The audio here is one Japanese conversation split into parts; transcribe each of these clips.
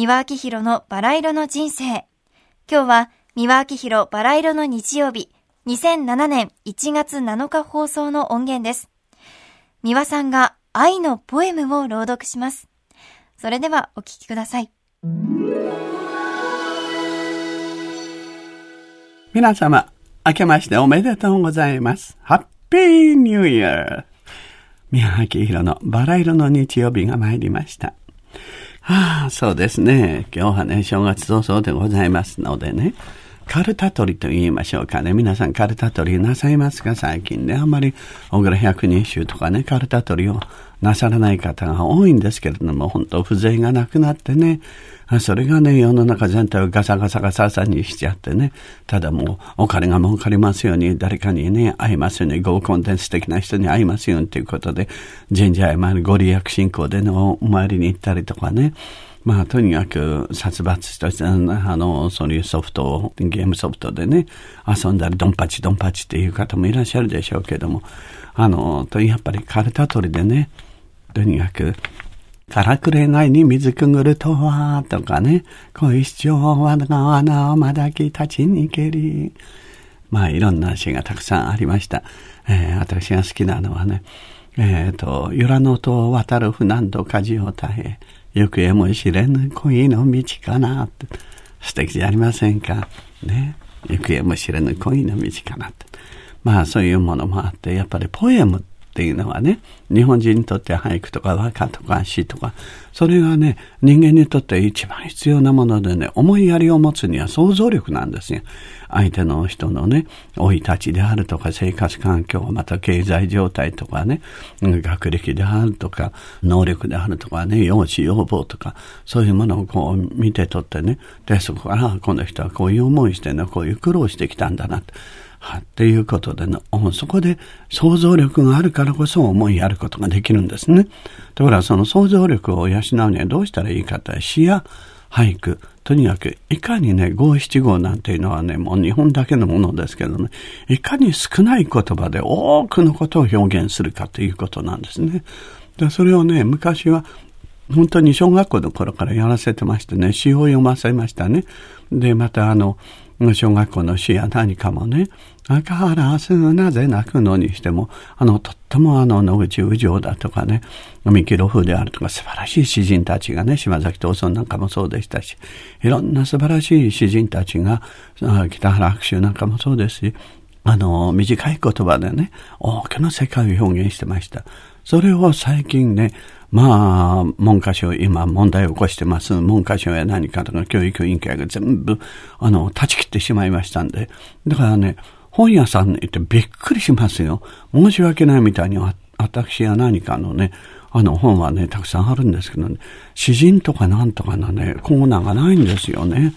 三輪明宏のバラ色の人生。今日は三輪明宏バラ色の日曜日、2007年1月7日放送の音源です。三輪さんが愛のポエムを朗読します。それではお聴きください。皆様、明けましておめでとうございます。ハッピーニューイヤー宮脇宏のバラ色の日曜日が参りました。ああ、そうですね。今日はね、正月早々でございますのでね。カルタ取りと言いましょうかね。皆さんカルタ取りなさいますか？最近ね。あんまり、小倉百人衆とかね、カルタ取りをなさらない方が多いんですけれども、本当風情がなくなってね。それがね、世の中全体をガサガサガササにしちゃってね。ただもう、お金が儲かりますように、誰かにね、会いますように、合コンで素敵な人に会いますようにということで、神社へ参り、ご利益信仰でね、お参りに行ったりとかね。まあ、とにかく殺伐とした、あの、そういうソフトを、ゲームソフトでね、遊んだり、ドンパチドンパチっていう方もいらっしゃるでしょうけども、あの、とやっぱりカルタ取りでね、とにかく、からくれないに水くぐるとは、とかね、恋しちょうはがなまだき立ちにけり。まあ、いろんな詩がたくさんありました。えー、私が好きなのはね、えっ、ー、と、由良の塔を渡る船と舵を絶え、行方も知れぬ恋の道かなって。素敵じゃありませんか？ね。行方も知れぬ恋の道かなって。まあそういうものもあって、やっぱりポエムっていうのはね、日本人にとって俳句とか和歌とか詩とか、それがね、人間にとって一番必要なものでね、思いやりを持つには想像力なんですよ。相手の人のね、生い立ちであるとか、生活環境、また経済状態とかね、学歴であるとか、能力であるとかね、容姿、要望とか、そういうものをこう見てとってね、で、そこから、この人はこういう思いしてね、こういう苦労してきたんだな、はっていうことでね、そこで想像力があるからこそ思いやることができるんですね。ところがその想像力を養うにはどうしたらいいかって詩や俳句、とにかくいかにね、五七五なんていうのはね、もう日本だけのものですけどね、いかに少ない言葉で多くのことを表現するかということなんですね。でそれをね、昔は本当に小学校の頃からやらせてましてね、詩を読ませましたね。で、またあの、小学校の詩や何かもね、赤原すなぜ泣くのにしても、あの、とってもあの、野口宇城だとかね、三木露風であるとか素晴らしい詩人たちがね、島崎藤村なんかもそうでしたし、いろんな素晴らしい詩人たちが、北原白秋なんかもそうですし、あの、短い言葉でね、大きな世界を表現してました。それを最近ね、まあ、文科省、今問題を起こしてます。文科省や何かとか教育委員会が全部、あの、断ち切ってしまいましたんで。だからね、本屋さんに行ってびっくりしますよ。申し訳ないみたいに、私や何かのね、あの本はね、たくさんあるんですけどね、詩人とかなんとかのね、コーナーがないんですよね。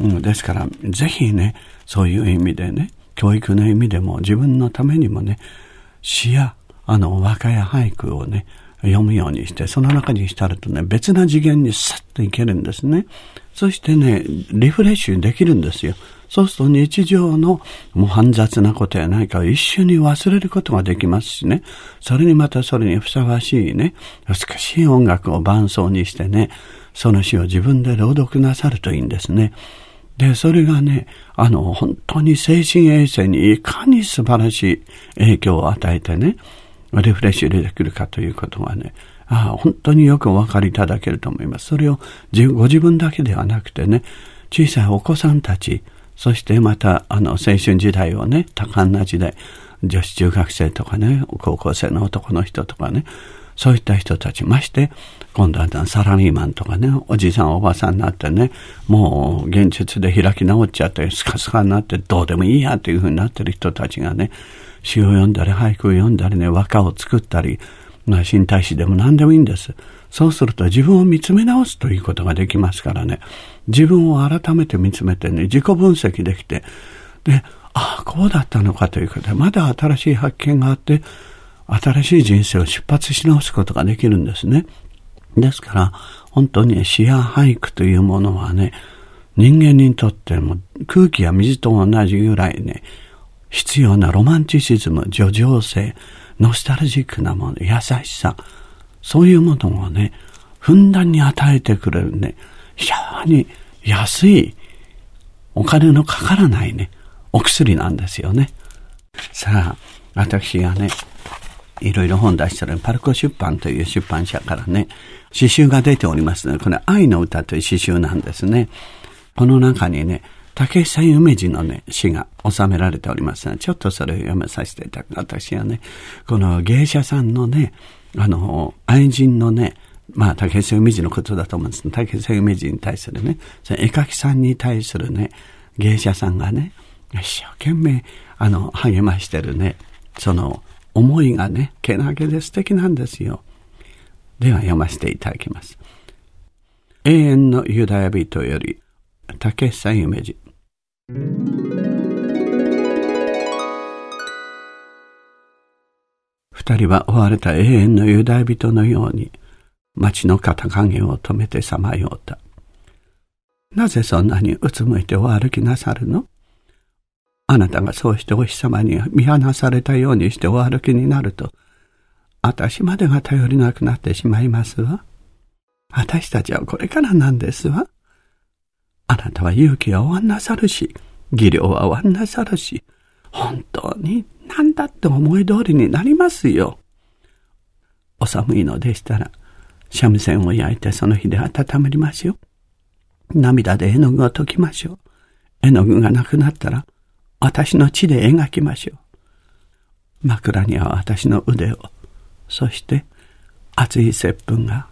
うん、ですから、ぜひね、そういう意味でね、教育の意味でも自分のためにもね、詩や、あの、和歌や俳句をね、読むようにして、その中に浸るとね、別な次元にスッといけるんですね。そしてね、リフレッシュできるんですよ。そうすると日常のもう煩雑なことや何かを一緒に忘れることができますしね。それにまたそれにふさわしいね、美しい音楽を伴奏にしてね、その詩を自分で朗読なさるといいんですね。で、それがね、あの、本当に精神衛生にいかに素晴らしい影響を与えてね、リフレッシュできるかということがね、ああ本当によくお分かりいただけると思います。それをご自分だけではなくてね、小さいお子さんたち、そしてまた、あの、青春時代をね、多感な時代、女子中学生とかね、高校生の男の人とかね、そういった人たち、まして、今度はサラリーマンとかね、おじさんおばさんになってね、もう現実で開き直っちゃって、スカスカになって、どうでもいいやっていうふうになってる人たちがね、詩を読んだり、俳句を読んだりね、和歌を作ったり、まあ、新体詩でも何でもいいんです。そうすると自分を見つめ直すということができますからね、自分を改めて見つめてね、自己分析できて、で、ああ、こうだったのかということで、まだ新しい発見があって、新しい人生を出発し直すことができるんですね。ですから、本当に詩や俳句というものはね、人間にとっても空気や水と同じぐらいね、必要なロマンチシズム、叙情性、ノスタルジックなもの、優しさ、そういうものをね、ふんだんに与えてくれるね、非常に安い、お金のかからないね、お薬なんですよね。さあ、私がね、いろいろ本出してるパルコ出版という出版社からね、詩集が出ておりますね。これ、愛の歌という詩集なんですね。この中にね、竹久夢二のね、詩が収められておりますが、ちょっとそれを読めさせていただく。私はね、この芸者さんのね、あの、愛人のね、まあ、竹久夢二のことだと思うんです竹久夢二に対するね、その絵描きさんに対するね、芸者さんがね、一生懸命、あの、励ましてるね、その、思いがね、けなげで素敵なんですよ。では読ませていただきます。永遠のユダヤ人より、竹久夢二。二人は追われた永遠のユダヤ人のように、町の肩影を止めてさまよった。なぜそんなにうつむいてお歩きなさるの？あなたがそうしてお日様に見放されたようにしてお歩きになると、私までが頼りなくなってしまいますわ。私たちはこれからなんですわ。あなたは勇気は終わんなさるし、技量は終わんなさるし、本当に何だって思い通りになりますよ。お寒いのでしたら、三味線を焼いてその日で温まりましょう。涙で絵の具を溶きましょう。絵の具がなくなったら、私の血で描きましょう。枕には私の腕を、そして熱い接吻が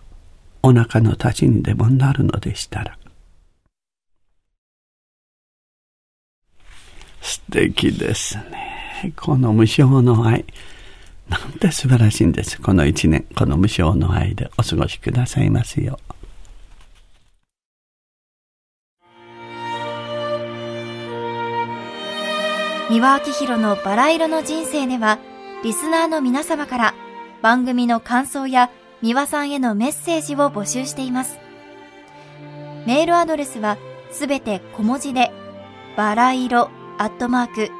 お腹の立ちにでもなるのでしたら。素敵ですね。この無償の愛。なんて素晴らしいんです。この一年、この無償の愛でお過ごしくださいますよ三輪明宏のバラ色の人生では、リスナーの皆様から番組の感想や三輪さんへのメッセージを募集しています。メールアドレスはすべて小文字で、バラ色アットマーク